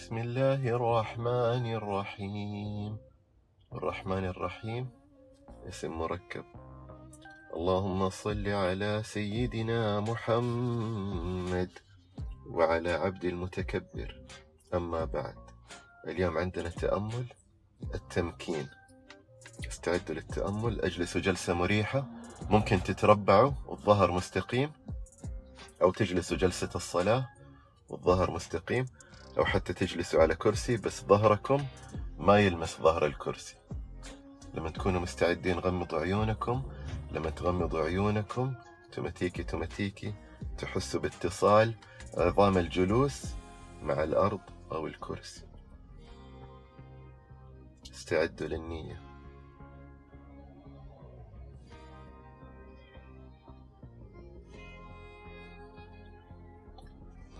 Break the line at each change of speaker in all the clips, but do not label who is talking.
بسم الله الرحمن الرحيم. الرحمن الرحيم. اسم مركب. اللهم صل على سيدنا محمد وعلى عبد المتكبر. أما بعد. اليوم عندنا تأمل التمكين. استعدوا للتأمل. اجلسوا جلسة مريحة. ممكن تتربعوا. والظهر مستقيم. أو تجلسوا جلسة الصلاة. والظهر مستقيم. أو حتى تجلسوا على كرسي بس ظهركم ما يلمس ظهر الكرسي. لما تكونوا مستعدين غمضوا عيونكم لما تغمضوا عيونكم توماتيكي توماتيكي تحسوا باتصال عظام الجلوس مع الأرض أو الكرسي. استعدوا للنية.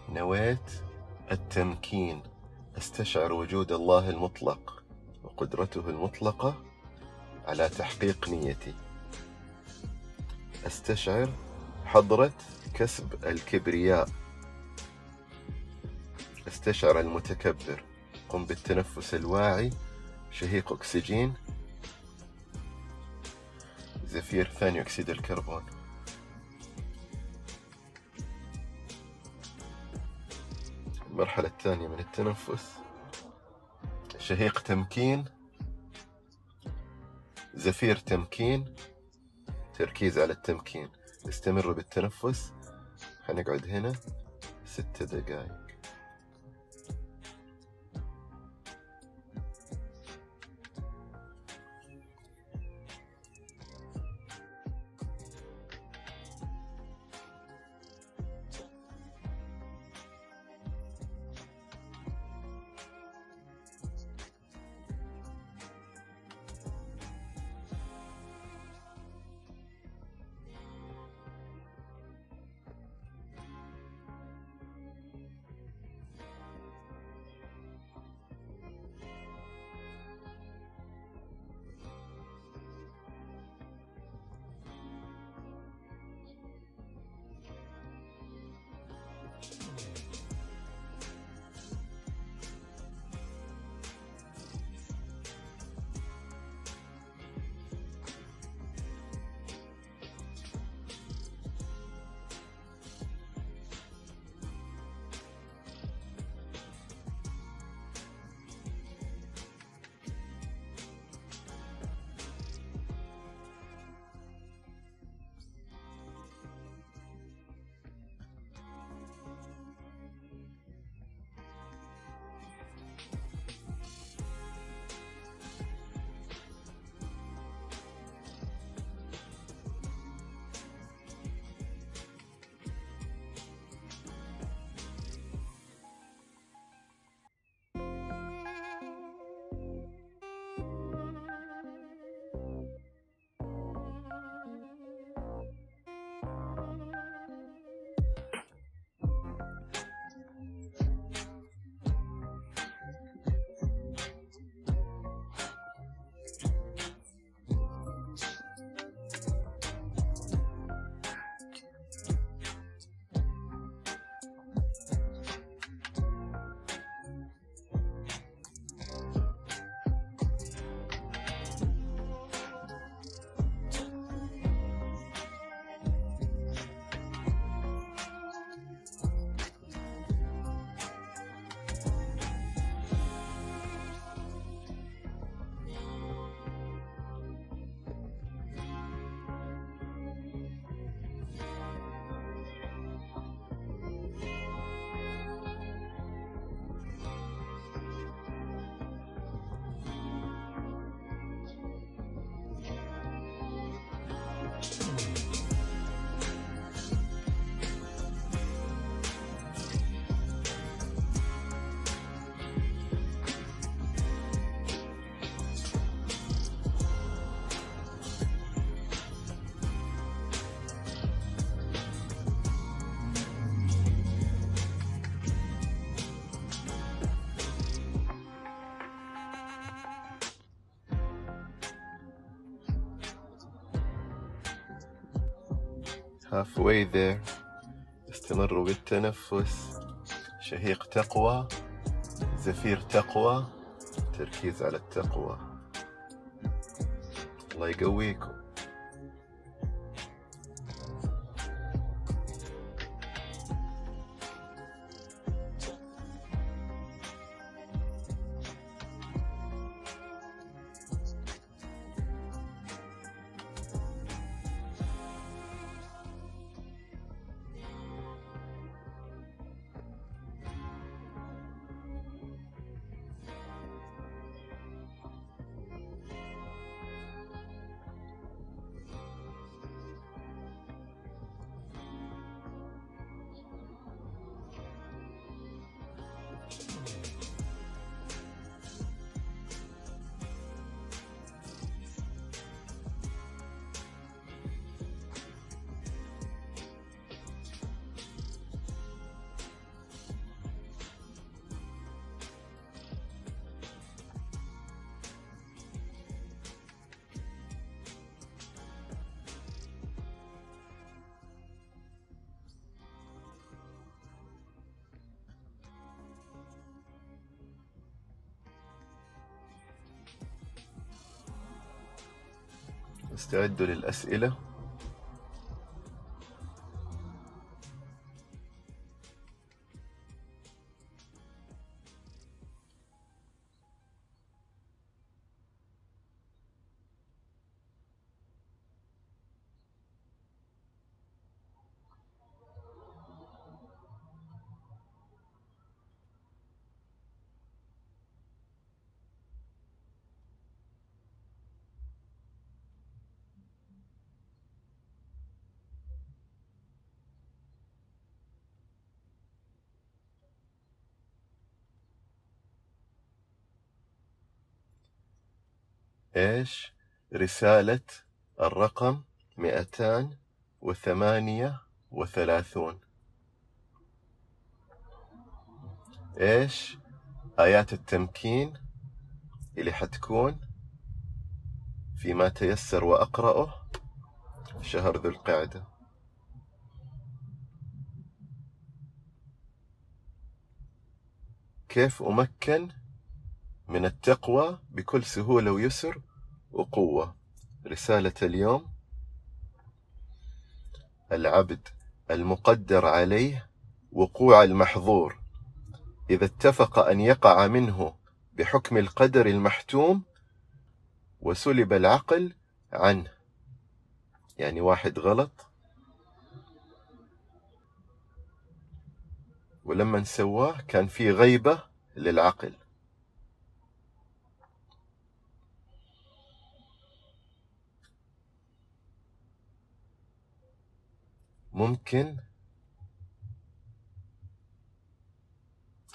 نويت. التمكين استشعر وجود الله المطلق وقدرته المطلقة على تحقيق نيتي. استشعر حضرة كسب الكبرياء. استشعر المتكبر قم بالتنفس الواعي شهيق أكسجين. زفير ثاني أكسيد الكربون. المرحلة الثانية من التنفس. شهيق تمكين. زفير تمكين. تركيز على التمكين. استمروا بالتنفس. حنقعد هنا ست دقائق halfway there استمروا بالتنفس. شهيق تقوى. زفير تقوى. تركيز على التقوى. الله يقويكم. استعدوا للأسئلة. إيش؟ رسالة الرقم مئتان وثمانية وثلاثون. إيش؟ آيات التمكين اللي حتكون فيما تيسر وأقرأه شهر ذو القعدة. كيف أمكن من التقوى بكل سهولة ويسر وقوة. رسالة اليوم. العبد المقدر عليه وقوع المحظور. إذا اتفق أن يقع منه بحكم القدر المحتوم وسلب العقل عنه. يعني واحد غلط. ولما سواه كان في غيبة للعقل. ممكن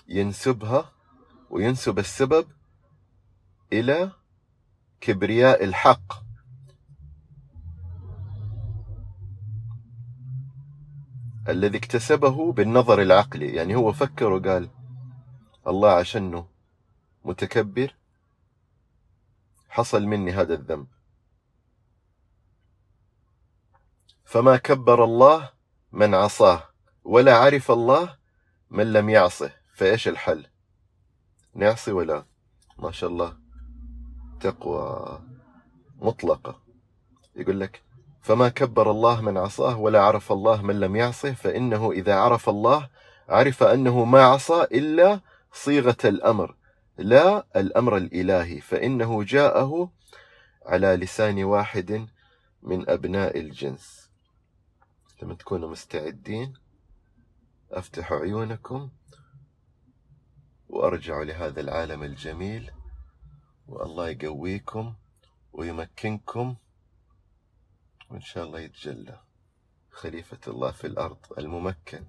ينسبها وينسب السبب إلى كبرياء الحق. الذي اكتسبه بالنظر العقلي يعني هو فكر وقال الله عشانه متكبر حصل مني هذا الذنب. فما كبر الله من عصاه ولا عرف الله من لم يعصه فإيش الحل؟ نعصي ولا؟ ما شاء الله. تقوى مطلقة. يقول لك فما كبر الله من عصاه ولا عرف الله من لم يعصه فإنه إذا عرف الله عرف أنه ما عصى إلا صيغة الأمر. لا الأمر الإلهي فإنه جاءه على لسان واحد من أبناء الجنس. لما تكونوا مستعدين افتحوا عيونكم وأرجعوا لهذا العالم الجميل والله يقويكم ويمكنكم وإن شاء الله يتجلى. خليفة الله في الأرض الممكن.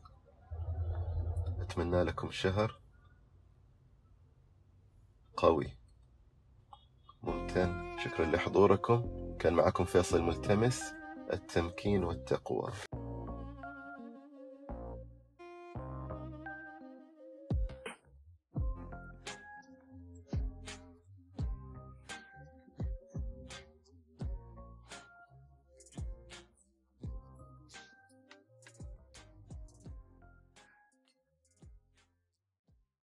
أتمنى لكم شهر قوي ممتن. شكرا لحضوركم. كان معكم فيصل ملتمس التمكين والتقوى.